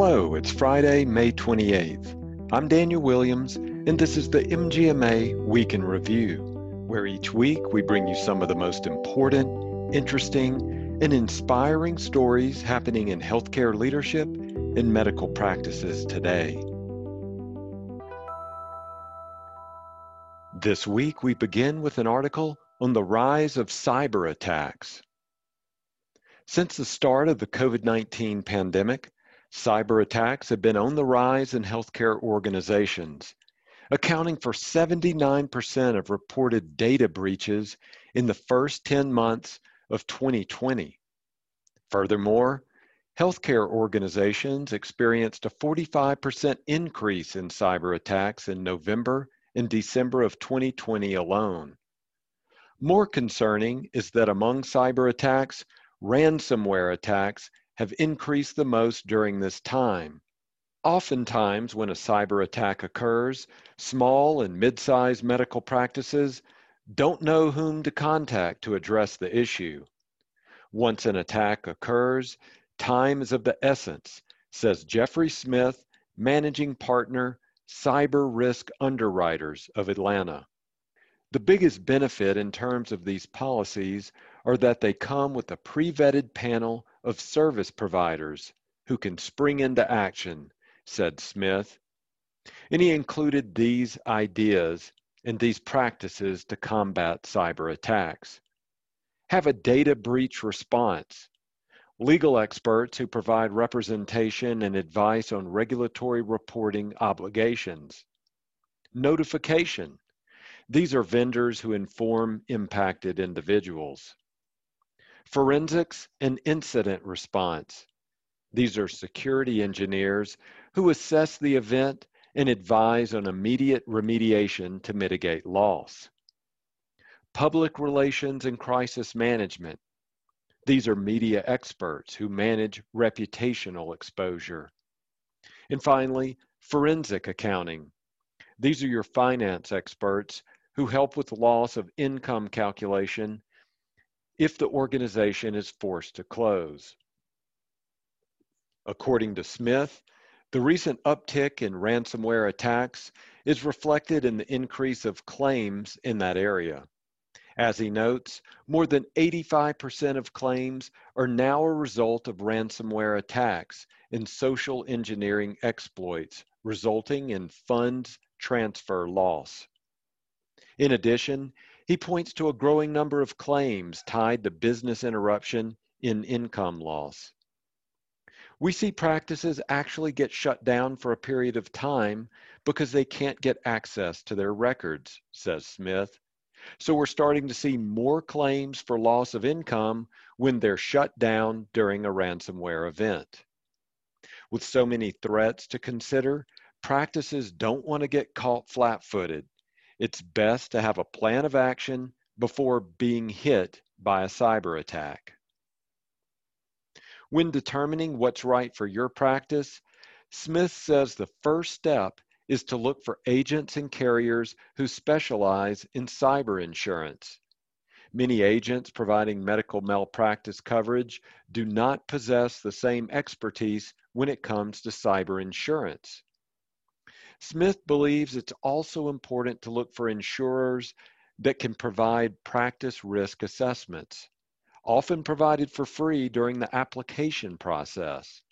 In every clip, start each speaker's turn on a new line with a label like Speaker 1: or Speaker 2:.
Speaker 1: Hello, it's Friday, May 28th. I'm Daniel Williams, and this is the MGMA Week in Review, where each week we bring you some of the most important, interesting, and inspiring stories happening in healthcare leadership and medical practices today. This week we begin with an article on the rise of cyber attacks. Since the start of the COVID 19 pandemic, Cyber attacks have been on the rise in healthcare organizations, accounting for 79% of reported data breaches in the first 10 months of 2020. Furthermore, healthcare organizations experienced a 45% increase in cyber attacks in November and December of 2020 alone. More concerning is that among cyber attacks, ransomware attacks have increased the most during this time. Oftentimes, when a cyber attack occurs, small and mid sized medical practices don't know whom to contact to address the issue. Once an attack occurs, time is of the essence, says Jeffrey Smith, managing partner, Cyber Risk Underwriters of Atlanta. The biggest benefit in terms of these policies are that they come with a pre vetted panel of service providers who can spring into action, said Smith. And he included these ideas and these practices to combat cyber attacks. Have a data breach response. Legal experts who provide representation and advice on regulatory reporting obligations. Notification. These are vendors who inform impacted individuals. Forensics and incident response. These are security engineers who assess the event and advise on immediate remediation to mitigate loss. Public relations and crisis management. These are media experts who manage reputational exposure. And finally, forensic accounting. These are your finance experts who help with loss of income calculation if the organization is forced to close. According to Smith, the recent uptick in ransomware attacks is reflected in the increase of claims in that area. As he notes, more than 85% of claims are now a result of ransomware attacks and social engineering exploits, resulting in funds transfer loss. In addition, he points to a growing number of claims tied to business interruption in income loss. We see practices actually get shut down for a period of time because they can't get access to their records, says Smith. So we're starting to see more claims for loss of income when they're shut down during a ransomware event. With so many threats to consider, practices don't want to get caught flat footed it's best to have a plan of action before being hit by a cyber attack. When determining what's right for your practice, Smith says the first step is to look for agents and carriers who specialize in cyber insurance. Many agents providing medical malpractice coverage do not possess the same expertise when it comes to cyber insurance. Smith believes it's also important to look for insurers that can provide practice risk assessments, often provided for free during the application process.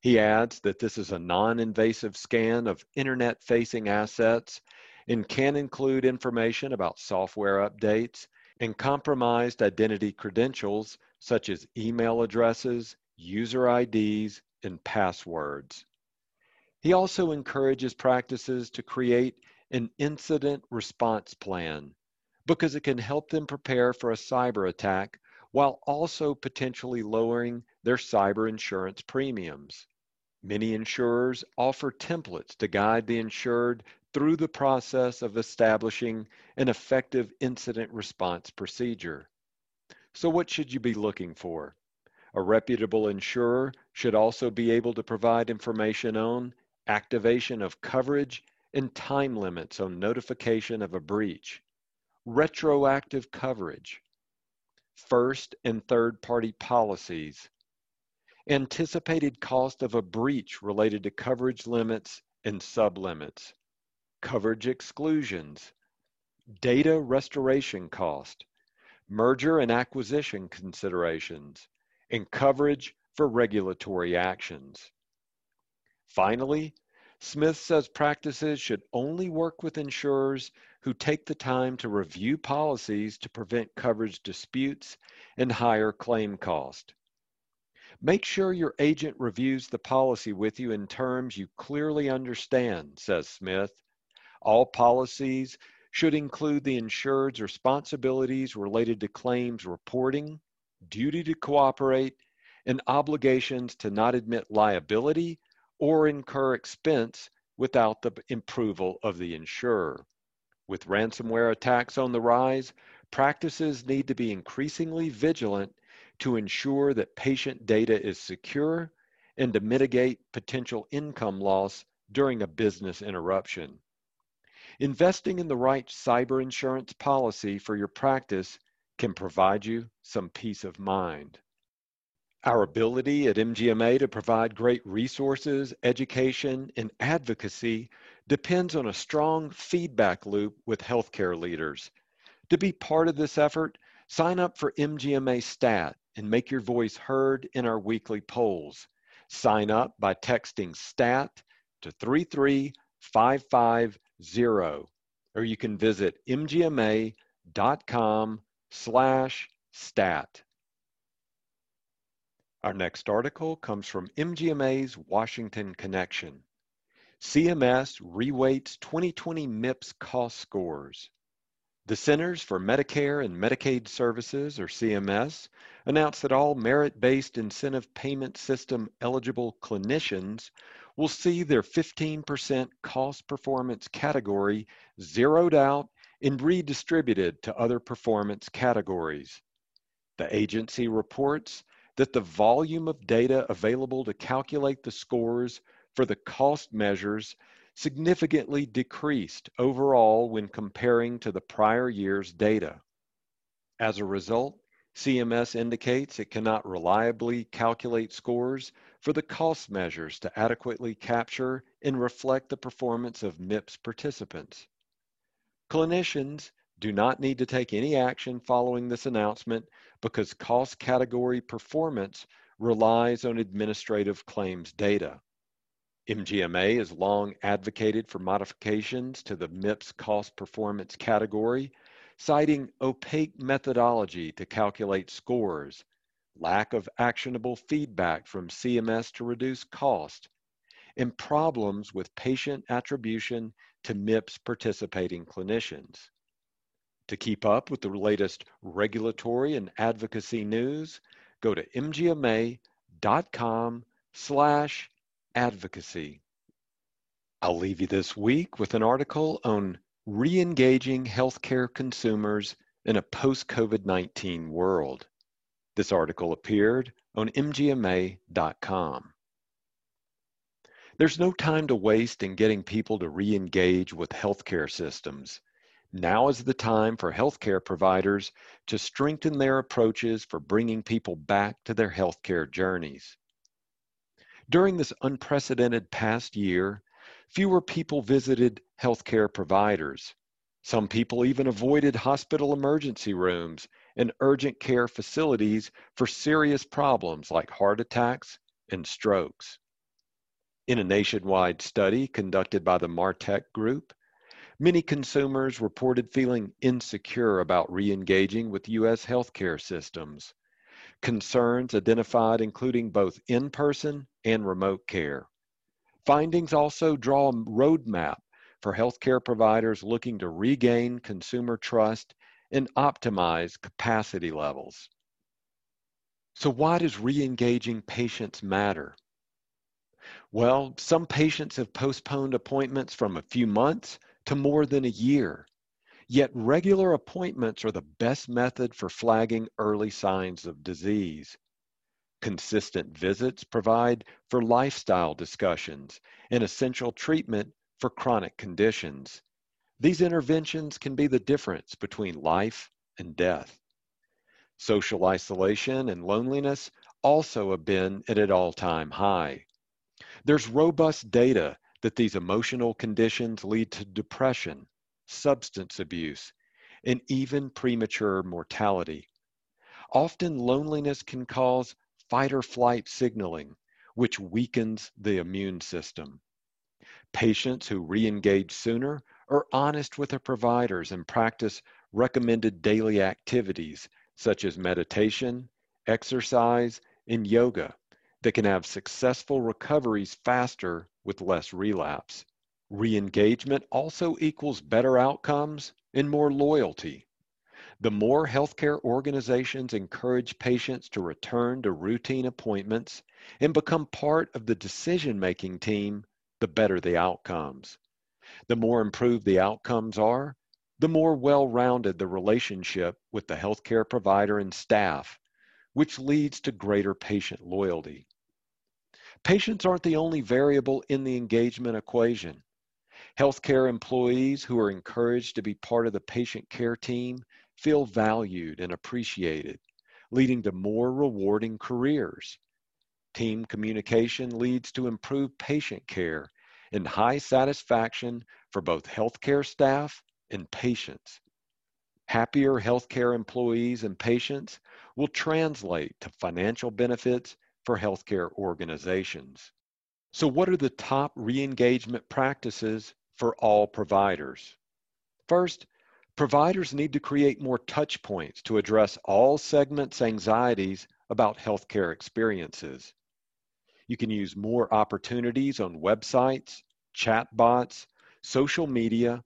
Speaker 1: He adds that this is a non invasive scan of internet facing assets and can include information about software updates and compromised identity credentials such as email addresses, user IDs, and passwords. He also encourages practices to create an incident response plan because it can help them prepare for a cyber attack while also potentially lowering their cyber insurance premiums. Many insurers offer templates to guide the insured through the process of establishing an effective incident response procedure. So, what should you be looking for? A reputable insurer should also be able to provide information on activation of coverage and time limits on notification of a breach, retroactive coverage, first and third party policies, anticipated cost of a breach related to coverage limits and sublimits, coverage exclusions, data restoration cost, merger and acquisition considerations, and coverage for regulatory actions. Finally, Smith says practices should only work with insurers who take the time to review policies to prevent coverage disputes and higher claim cost. Make sure your agent reviews the policy with you in terms you clearly understand, says Smith. All policies should include the insured's responsibilities related to claims reporting, duty to cooperate, and obligations to not admit liability or incur expense without the approval of the insurer. With ransomware attacks on the rise, practices need to be increasingly vigilant to ensure that patient data is secure and to mitigate potential income loss during a business interruption. Investing in the right cyber insurance policy for your practice can provide you some peace of mind. Our ability at MGMA to provide great resources, education, and advocacy depends on a strong feedback loop with healthcare leaders. To be part of this effort, sign up for MGMA Stat and make your voice heard in our weekly polls. Sign up by texting STAT to 33550 or you can visit mgma.com slash stat. Our next article comes from MGMA's Washington Connection. CMS reweights 2020 MIPS cost scores. The Centers for Medicare and Medicaid Services, or CMS, announced that all merit-based incentive payment system eligible clinicians will see their 15% cost performance category zeroed out and redistributed to other performance categories. The agency reports that the volume of data available to calculate the scores for the cost measures significantly decreased overall when comparing to the prior year's data. As a result, CMS indicates it cannot reliably calculate scores for the cost measures to adequately capture and reflect the performance of MIPS participants. Clinicians do not need to take any action following this announcement because cost category performance relies on administrative claims data. MGMA has long advocated for modifications to the MIPS cost performance category citing opaque methodology to calculate scores, lack of actionable feedback from CMS to reduce cost, and problems with patient attribution to MIPS participating clinicians. To keep up with the latest regulatory and advocacy news, go to mgma.com slash advocacy. I'll leave you this week with an article on Re-engaging healthcare consumers in a post-COVID-19 world. This article appeared on mgma.com. There's no time to waste in getting people to re-engage with healthcare systems. Now is the time for healthcare providers to strengthen their approaches for bringing people back to their healthcare journeys. During this unprecedented past year, Fewer people visited healthcare providers. Some people even avoided hospital emergency rooms and urgent care facilities for serious problems like heart attacks and strokes. In a nationwide study conducted by the Martec Group, many consumers reported feeling insecure about re engaging with U.S. healthcare systems. Concerns identified including both in person and remote care. Findings also draw a roadmap for healthcare providers looking to regain consumer trust and optimize capacity levels. So why does re-engaging patients matter? Well, some patients have postponed appointments from a few months to more than a year. Yet regular appointments are the best method for flagging early signs of disease. Consistent visits provide for lifestyle discussions and essential treatment for chronic conditions. These interventions can be the difference between life and death. Social isolation and loneliness also have been at an all-time high. There's robust data that these emotional conditions lead to depression, substance abuse, and even premature mortality. Often loneliness can cause fight or flight signaling, which weakens the immune system. Patients who re-engage sooner are honest with their providers and practice recommended daily activities such as meditation, exercise, and yoga that can have successful recoveries faster with less relapse. Re-engagement also equals better outcomes and more loyalty. The more healthcare organizations encourage patients to return to routine appointments and become part of the decision-making team, the better the outcomes. The more improved the outcomes are, the more well-rounded the relationship with the healthcare provider and staff, which leads to greater patient loyalty. Patients aren't the only variable in the engagement equation. Healthcare employees who are encouraged to be part of the patient care team feel valued and appreciated, leading to more rewarding careers. Team communication leads to improved patient care and high satisfaction for both healthcare staff and patients. Happier healthcare employees and patients will translate to financial benefits for healthcare organizations. So what are the top re-engagement practices for all providers? First, providers need to create more touch points to address all segments' anxieties about healthcare experiences. You can use more opportunities on websites, chatbots, social media,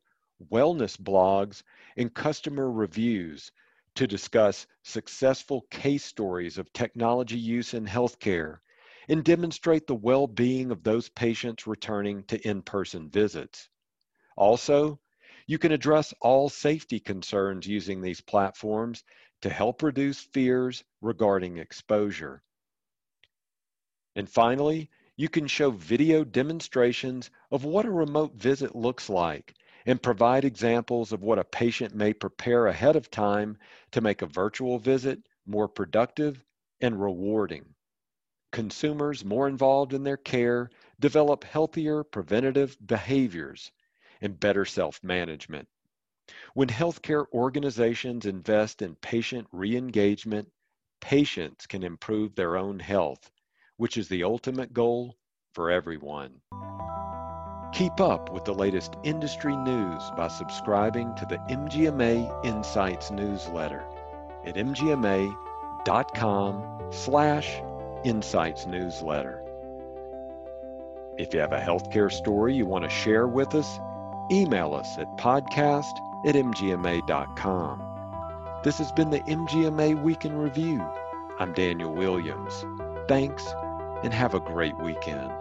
Speaker 1: wellness blogs, and customer reviews to discuss successful case stories of technology use in healthcare and demonstrate the well-being of those patients returning to in-person visits. Also, you can address all safety concerns using these platforms to help reduce fears regarding exposure. And finally, you can show video demonstrations of what a remote visit looks like and provide examples of what a patient may prepare ahead of time to make a virtual visit more productive and rewarding. Consumers more involved in their care develop healthier preventative behaviors and better self-management. When healthcare organizations invest in patient re-engagement, patients can improve their own health, which is the ultimate goal for everyone. Keep up with the latest industry news by subscribing to the MGMA Insights newsletter at mgma.com slash insights newsletter. If you have a healthcare story you want to share with us, email us at podcast at mgma.com. This has been the MGMA Week in Review. I'm Daniel Williams. Thanks and have a great weekend.